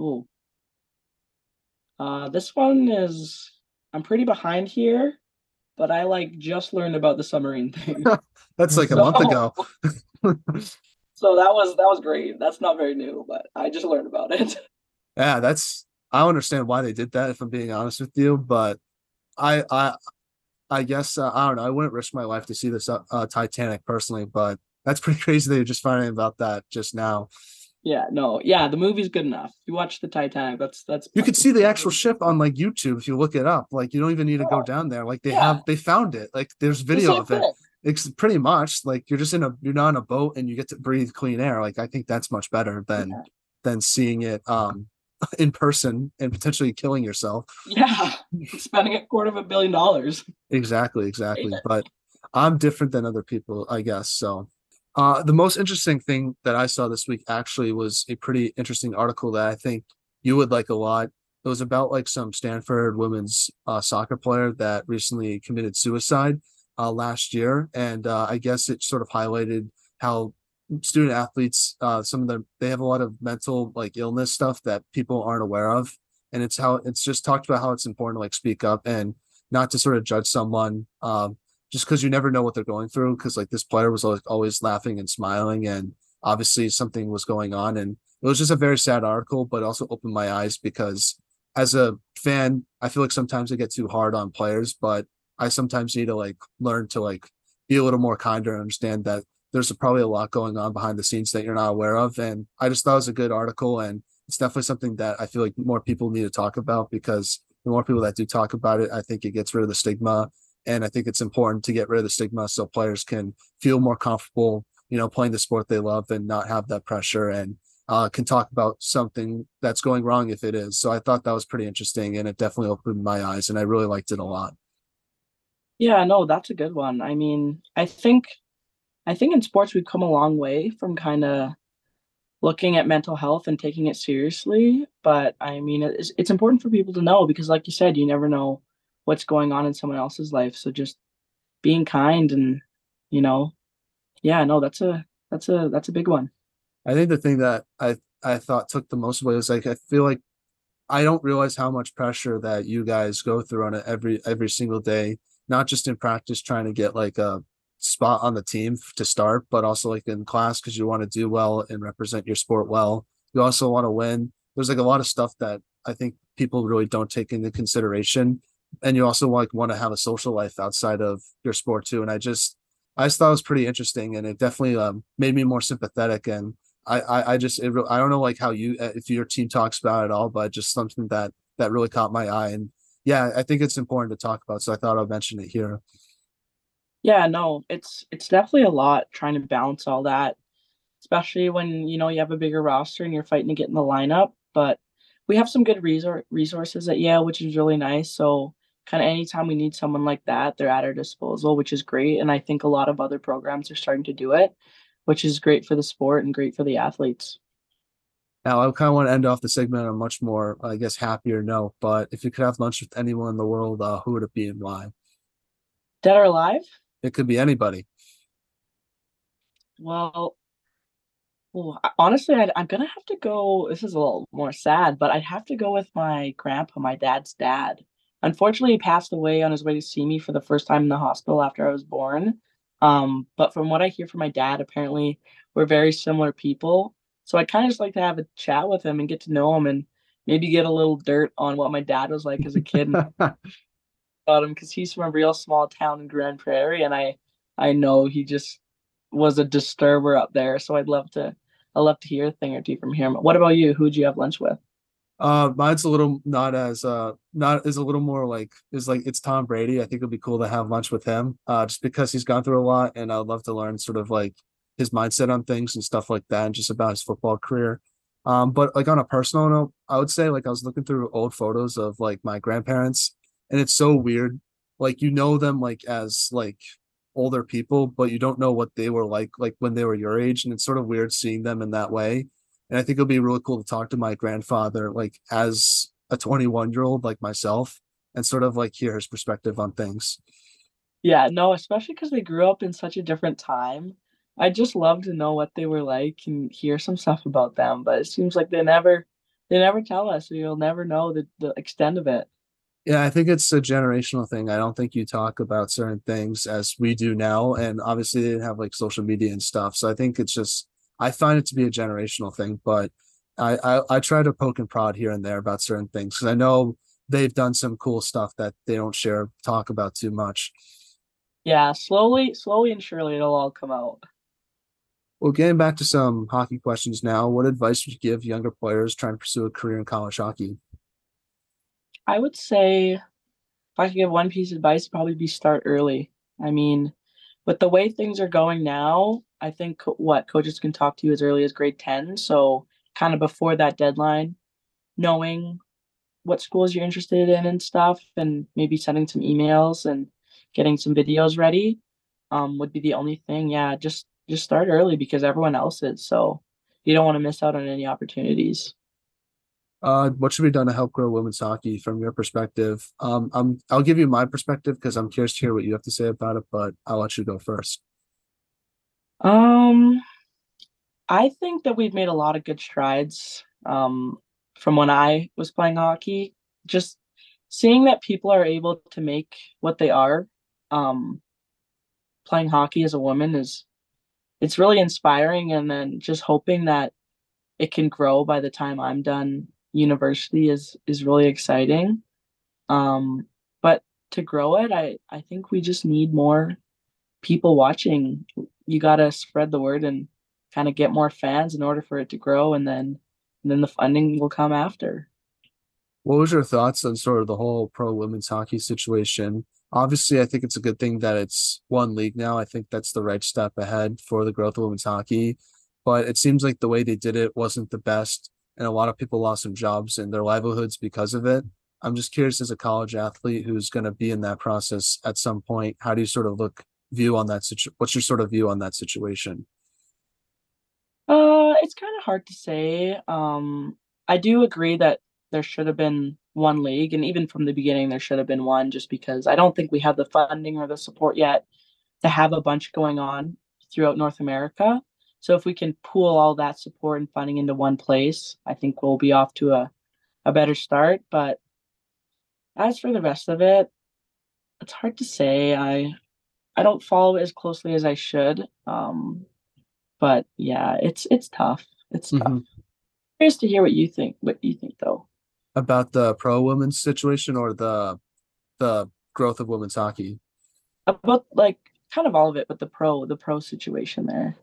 Ooh. Uh, this one is. I'm pretty behind here, but I like just learned about the submarine thing. That's like a So- month ago. so that was that was great. That's not very new, but I just learned about it. yeah, that's I don't understand why they did that. If I'm being honest with you, but I I I guess uh, I don't know. I wouldn't risk my life to see this uh, uh, Titanic personally, but that's pretty crazy that you're just finding about that just now. Yeah, no, yeah, the movie's good enough. You watch the Titanic. That's that's. You could see the actual ship on like YouTube if you look it up. Like you don't even need to go down there. Like they yeah. have they found it. Like there's video of it. thing. it's pretty much like you're just in a you're not on a boat and you get to breathe clean air. Like I think that's much better than Yeah. than seeing it um in person and potentially killing yourself. Yeah, spending a quarter of a billion dollars. Exactly, exactly. But I'm different than other people, I guess. So, uh, the most interesting thing that I saw this week actually was a pretty interesting article that I think you would like a lot. It was about like some Stanford women's uh, soccer player that recently committed suicide uh, last year, and uh, I guess it sort of highlighted how student athletes, uh, some of them, they have a lot of mental like illness stuff that people aren't aware of, and it's how it's just talked about how it's important to like speak up and not to sort of judge someone um, just because you never know what they're going through. Because like this player was always, always laughing and smiling, and obviously something was going on, and it was just a very sad article, but also opened my eyes because as a fan, I feel like sometimes I get too hard on players, but I sometimes need to like learn to like be a little more kinder and understand that there's probably a lot going on behind the scenes that you're not aware of. And I just thought it was a good article, and it's definitely something that I feel like more people need to talk about because the more people that do talk about it, I think it gets rid of the stigma. And I think it's important to get rid of the stigma so players can feel more comfortable, you know, playing the sport they love and not have that pressure and uh, can talk about something that's going wrong if it is. So I thought that was pretty interesting and it definitely opened my eyes and I really liked it a lot. Yeah, no, that's a good one. I mean, I think I think in sports we've come a long way from kind of looking at mental health and taking it seriously, but I mean, it's it's important for people to know because like you said, you never know what's going on in someone else's life. So just being kind and, you know, yeah, no, that's a that's a that's a big one. I think the thing that I I thought took the most away was like I feel like I don't realize how much pressure that you guys go through on it every every single day, not just in practice trying to get like a spot on the team to start, but also like in class because you want to do well and represent your sport well. You also want to win. There's like a lot of stuff that I think people really don't take into consideration. And you also like want to have a social life outside of your sport too. And I just I just thought it was pretty interesting and it definitely um, made me more sympathetic and I, I, I just, it, I don't know like how you, uh, if your team talks about it all, but just something that, that really caught my eye. And yeah, I think it's important to talk about. So I thought I'd mention it here. Yeah, no, it's it's definitely a lot trying to balance all that, especially when you know you have a bigger roster and you're fighting to get in the lineup. But we have some good resor- resources at Yale, which is really nice. So kind of anytime we need someone like that, they're at our disposal, which is great. And I think a lot of other programs are starting to do it, which is great for the sport and great for the athletes. Now I kind of want to end off the segment on a much more, I guess, happier note, but if you could have lunch with anyone in the world, uh, who would it be and why? Dead or alive? It could be anybody. Well, well, honestly, I, I'm gonna have to go. This is a little more sad, but I'd have to go with my grandpa, my dad's dad. Unfortunately, he passed away on his way to see me for the first time in the hospital after I was born. Um, but from what I hear from my dad, apparently we're very similar people. So I'd kind of just like to have a chat with him and get to know him and maybe get a little dirt on what my dad was like as a kid about him because he's from a real small town in Grande Prairie, and I I know he just was a disturber up there. So I'd love to I'd love to hear a thing or two from him. What about you? Who'd you have lunch with? Uh, mine's a little not as uh not is a little more like is like it's Tom Brady. I think it'd be cool to have lunch with him, uh, just because he's gone through a lot, and I'd love to learn sort of like his mindset on things and stuff like that, and just about his football career. Um, but like on a personal note, I would say like I was looking through old photos of like my grandparents, and it's so weird. Like you know them like as like older people, but you don't know what they were like like when they were your age, and it's sort of weird seeing them in that way and I think it'll be really cool to talk to my grandfather, like as a 21 year old like myself, and sort of like hear his perspective on things. Yeah, no, especially because they grew up in such a different time. I'd just love to know what they were like and hear some stuff about them. But it seems like they never they never tell us, so you'll never know the, the extent of it. Yeah, I think it's a generational thing. I don't think you talk about certain things as we do now. And obviously, they didn't have like social media and stuff. So I think it's just, I find it to be a generational thing. But I, I, I try to poke and prod here and there about certain things because I know they've done some cool stuff that they don't share, talk about too much. Yeah, slowly, slowly and surely it'll all come out. Well, getting back to some hockey questions now, what advice would you give younger players trying to pursue a career in college hockey? I would say if I could give one piece of advice, probably be start early. I mean, with the way things are going now, I think what coaches can talk to you as early as grade 10. So kind of before that deadline, knowing what schools you're interested in and stuff, and maybe sending some emails and getting some videos ready um, would be the only thing. Yeah, just just start early because everyone else is. So you don't want to miss out on any opportunities. Uh, what should be done to help grow women's hockey from your perspective? Um, I'm I'll give you my perspective because I'm curious to hear what you have to say about it, but I'll let you go first. Um, I think that we've made a lot of good strides. Um, from when I was playing hockey, just seeing that people are able to make what they are, um, playing hockey as a woman is, it's really inspiring. And then just hoping that it can grow by the time I'm done university is is really exciting. Um, but to grow it, I I think we just need more people watching. You got to spread the word and kind of get more fans in order for it to grow, and then and then the funding will come after. What was your thoughts on sort of the whole pro women's hockey situation? Obviously, I think it's a good thing that it's one league now. I think that's the right step ahead for the growth of women's hockey. But it seems like the way they did it wasn't the best and a lot of people lost their jobs and their livelihoods because of it. I'm just curious as a college athlete who's going to be in that process at some point, how do you sort of look view on that situation? What's your sort of view on that situation? Uh, it's kind of hard to say. Um, I do agree that there should have been one league, and even from the beginning, there should have been one, just because I don't think we have the funding or the support yet to have a bunch going on throughout North America. So if we can pool all that support and funding into one place, I think we'll be off to a, a better start. But as for the rest of it, it's hard to say. I I don't follow it as closely as I should. Um, but yeah, it's it's tough. It's mm-hmm. tough. Curious to hear what you think. What you think though? About the pro women's situation or the the growth of women's hockey? About like kind of all of it, but the pro the pro situation there.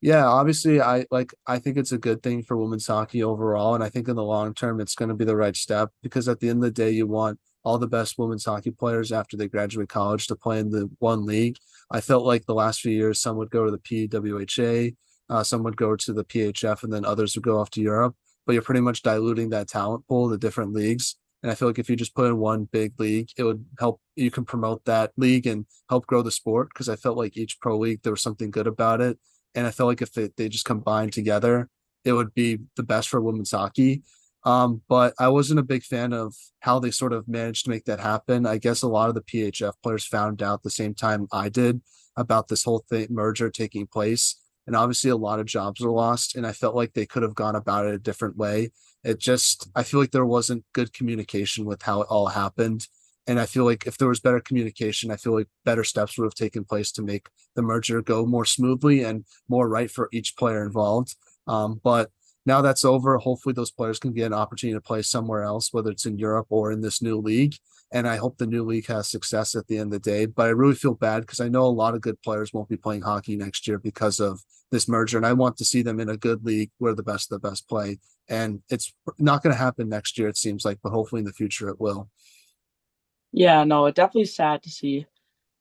Yeah, obviously, I like. I think it's a good thing for women's hockey overall, and I think in the long term, it's going to be the right step because at the end of the day, you want all the best women's hockey players after they graduate college to play in the one league. I felt like the last few years, some would go to the PWHA, uh, some would go to the PHF, and then others would go off to Europe. But you're pretty much diluting that talent pool to different leagues. And I feel like if you just put in one big league, it would help. You can promote that league and help grow the sport because I felt like each pro league there was something good about it and I feel like if they, they just combined together, it would be the best for women's hockey. Um, but I wasn't a big fan of how they sort of managed to make that happen. I guess a lot of the PHF players found out the same time I did about this whole thing merger taking place. And obviously a lot of jobs were lost. And I felt like they could have gone about it a different way. It just I feel like there wasn't good communication with how it all happened. And I feel like if there was better communication, I feel like better steps would have taken place to make the merger go more smoothly and more right for each player involved. Um, but now that's over. Hopefully, those players can get an opportunity to play somewhere else, whether it's in Europe or in this new league. And I hope the new league has success at the end of the day. But I really feel bad because I know a lot of good players won't be playing hockey next year because of this merger. And I want to see them in a good league where the best of the best play. And it's not going to happen next year, it seems like, but hopefully in the future it will. Yeah, no, it definitely sad to see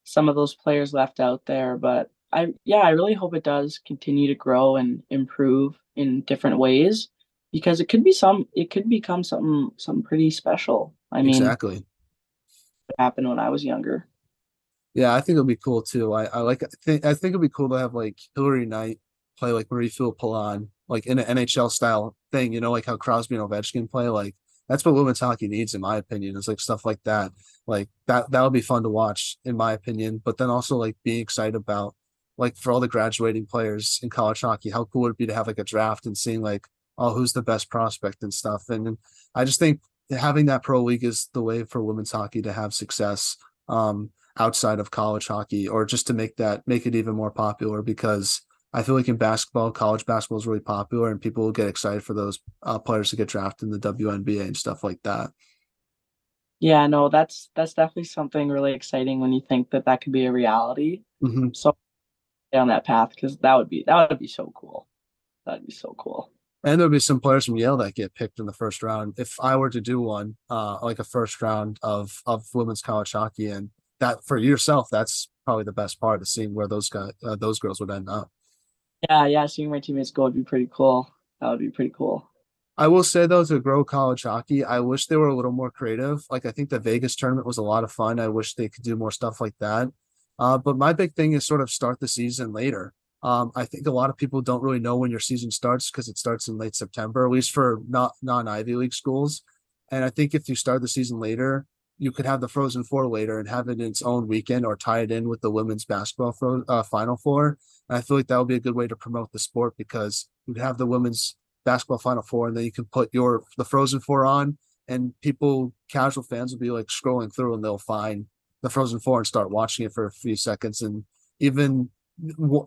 some of those players left out there, but I yeah, I really hope it does continue to grow and improve in different ways because it could be some it could become something something pretty special. I mean Exactly. What happened when I was younger. Yeah, I think it'll be cool too. I, I like I think I think it'll be cool to have like Hilary Knight play like Marie-Philip like in an NHL style thing, you know, like how Crosby and Ovechkin play. Like that's what women's hockey needs, in my opinion. Is like stuff like that. Like that that would be fun to watch, in my opinion. But then also like being excited about like for all the graduating players in college hockey, how cool would it be to have like a draft and seeing like, oh, who's the best prospect and stuff. And, and I just think having that pro league is the way for women's hockey to have success um, outside of college hockey, or just to make that make it even more popular because I feel like in basketball, college basketball is really popular, and people will get excited for those uh, players to get drafted in the WNBA and stuff like that. Yeah, no, that's that's definitely something really exciting when you think that that could be a reality. Mm-hmm. So on that path because that would be that would be so cool. That'd be so cool. And there'll be some players from Yale that get picked in the first round. If I were to do one, uh, like a first round of of women's college hockey, and that for yourself, that's probably the best part of seeing where those guys, uh, those girls would end up. Yeah, yeah, seeing my teammates go would be pretty cool. That would be pretty cool. I will say though, to grow college hockey, I wish they were a little more creative. Like I think the Vegas tournament was a lot of fun. I wish they could do more stuff like that. Uh, but my big thing is sort of start the season later. Um, I think a lot of people don't really know when your season starts because it starts in late September, at least for not non Ivy League schools. And I think if you start the season later, you could have the Frozen Four later and have it in its own weekend or tie it in with the women's basketball fro- uh, Final Four. And I feel like that would be a good way to promote the sport because you'd have the women's basketball Final Four and then you can put your the Frozen Four on, and people, casual fans, will be like scrolling through and they'll find the Frozen Four and start watching it for a few seconds. And even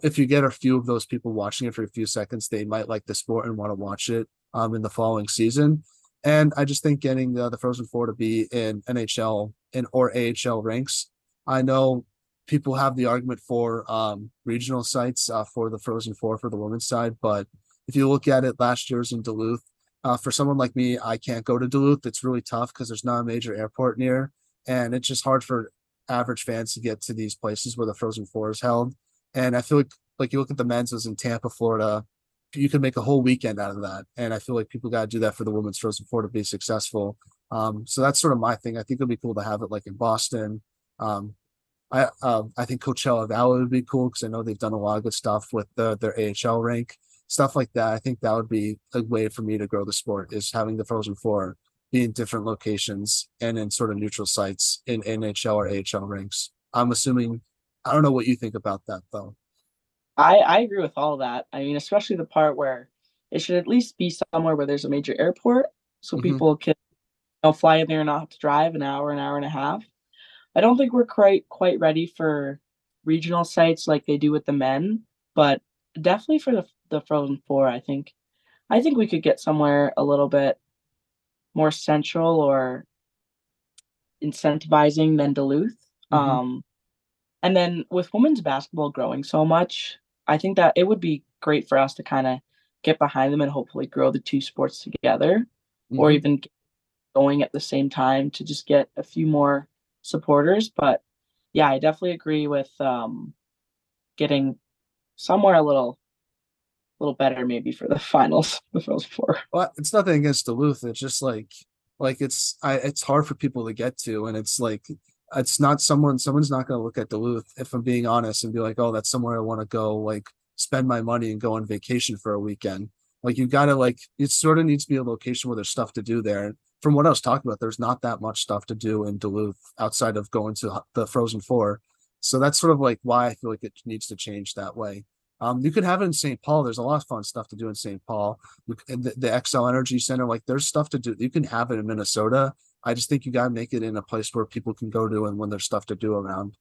if you get a few of those people watching it for a few seconds, they might like the sport and want to watch it um, in the following season. And I just think getting the, the Frozen Four to be in NHL and or AHL ranks. I know people have the argument for um, regional sites uh, for the Frozen Four for the women's side, but if you look at it, last year's in Duluth. Uh, for someone like me, I can't go to Duluth. It's really tough because there's not a major airport near, and it's just hard for average fans to get to these places where the Frozen Four is held. And I feel like, like you look at the men's was in Tampa, Florida. You could make a whole weekend out of that, and I feel like people got to do that for the women's Frozen Four to be successful. Um, so that's sort of my thing. I think it'd be cool to have it like in Boston. Um, I uh, I think Coachella Valley would be cool because I know they've done a lot of good stuff with the, their AHL rank stuff like that. I think that would be a way for me to grow the sport is having the Frozen Four be in different locations and in sort of neutral sites in NHL or AHL ranks. I'm assuming. I don't know what you think about that though. I I agree with all that. I mean, especially the part where it should at least be somewhere where there's a major airport, so mm-hmm. people can you know, fly in there and not have to drive an hour, an hour and a half. I don't think we're quite quite ready for regional sites like they do with the men, but definitely for the the Frozen Four, I think I think we could get somewhere a little bit more central or incentivizing than Duluth. Mm-hmm. Um, and then with women's basketball growing so much, I think that it would be great for us to kind of get behind them and hopefully grow the two sports together mm-hmm. or even going at the same time to just get a few more supporters. But yeah, I definitely agree with um, getting somewhere a little little better maybe for the finals, the first four. Well, it's nothing against Duluth. It's just like like it's I it's hard for people to get to, and it's like it's not someone someone's not going to look at Duluth if I'm being honest and be like, oh, that's somewhere I want to go, like spend my money and go on vacation for a weekend. Like you got to like it sort of needs to be a location where there's stuff to do there. From what I was talking about, there's not that much stuff to do in Duluth outside of going to the Frozen Four. So that's sort of like why I feel like it needs to change that way. Um, you could have it in St. Paul. There's a lot of fun stuff to do in St. Paul. The, the Xcel Energy Center, like there's stuff to do. You can have it in Minnesota. I just think you got to make it in a place where people can go to and when there's stuff to do around.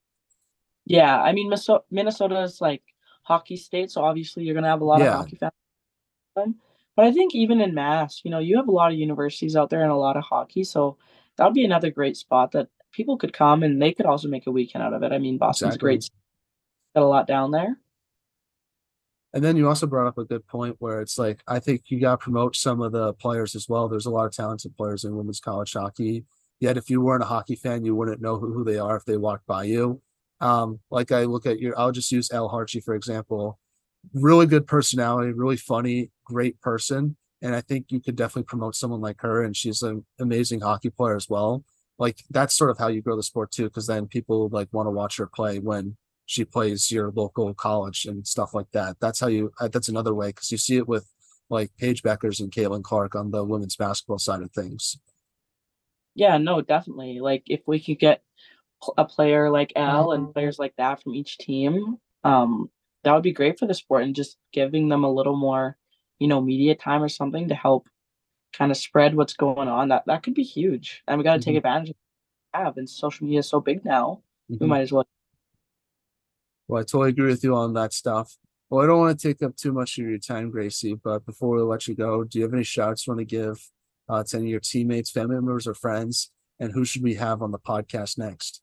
Yeah, I mean Minnesota is like hockey state, so obviously you're gonna have a lot yeah. of hockey fans. But I think even in Mass, you know, you have a lot of universities out there and a lot of hockey, so that would be another great spot that people could come and they could also make a weekend out of it. I mean, Boston's exactly. great, got a lot down there. And then you also brought up a good point where it's like I think you got to promote some of the players as well. There's a lot of talented players in women's college hockey. Yet if you weren't a hockey fan, you wouldn't know who, who they are if they walked by you. Um, like I look at your, I'll just use Elle Hartje for example. Really good personality, really funny, great person, and I think you could definitely promote someone like her. And she's an amazing hockey player as well. Like that's sort of how you grow the sport too, because then people like want to watch her play when she plays your local college and stuff like that. That's how you. Uh, that's another way because you see it with like Paige Bueckers and Caitlin Clark on the women's basketball side of things. Yeah, no, definitely. Like if we could get a player like Elle and players like that from each team, um, that would be great for the sport and just giving them a little more, you know, media time or something to help kind of spread what's going on. That that could be huge. And we got to mm-hmm. take advantage of have and social media is so big now. Mm-hmm. We might as well well, I totally agree with you on that stuff. Well, I don't want to take up too much of your time, Gracie, but before we let you go, do you have any shouts you want to give uh, to any of your teammates, family members, or friends? And who should we have on the podcast next?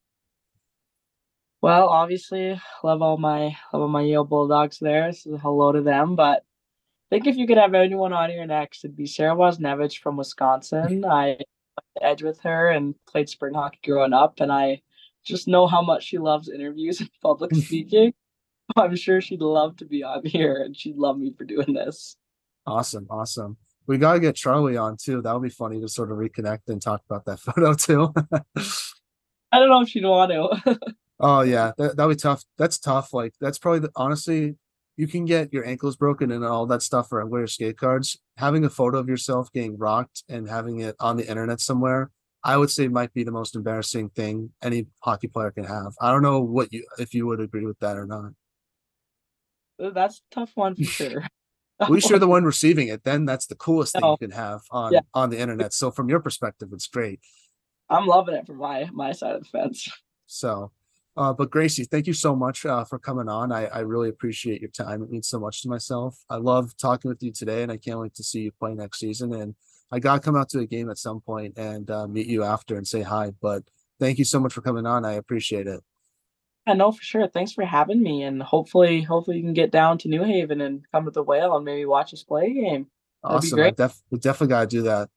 Well, obviously, love all my love all my Yale Bulldogs there. So hello to them. But I think if you could have anyone on here next, it'd be Sarah Wozniewicz from Wisconsin. I edge with her and played spring hockey growing up, and I just know how much she loves interviews and public speaking. I'm sure she'd love to be on here and she'd love me for doing this. Awesome, awesome. We gotta get Charlie on too. That would be funny to sort of reconnect and talk about that photo too. I don't know if she'd want to. oh yeah, that that'd be tough. That's tough. Like that's probably the, honestly, you can get your ankles broken and all that stuff or wear skate cards. Having a photo of yourself getting rocked and having it on the internet somewhere, I would say might be the most embarrassing thing any hockey player can have. I don't know what you if you would agree with that or not. That's a tough one for sure. At least you're the one receiving it. Then that's the coolest thing you can have on Yeah. on the internet. So from your perspective, it's great. I'm loving it from my my side of the fence. So, uh, but Gracie, thank you so much uh, for coming on. I, I really appreciate your time. It means so much to myself. I love talking with you today, and I can't wait to see you play next season. And I got to come out to a game at some point and uh, meet you after and say hi. But thank you so much for coming on. I appreciate it. I know for sure. Thanks for having me, and hopefully, hopefully you can get down to New Haven and come to the Whale and maybe watch us play a game. That'd be Awesome. I great. def- we definitely got to do that.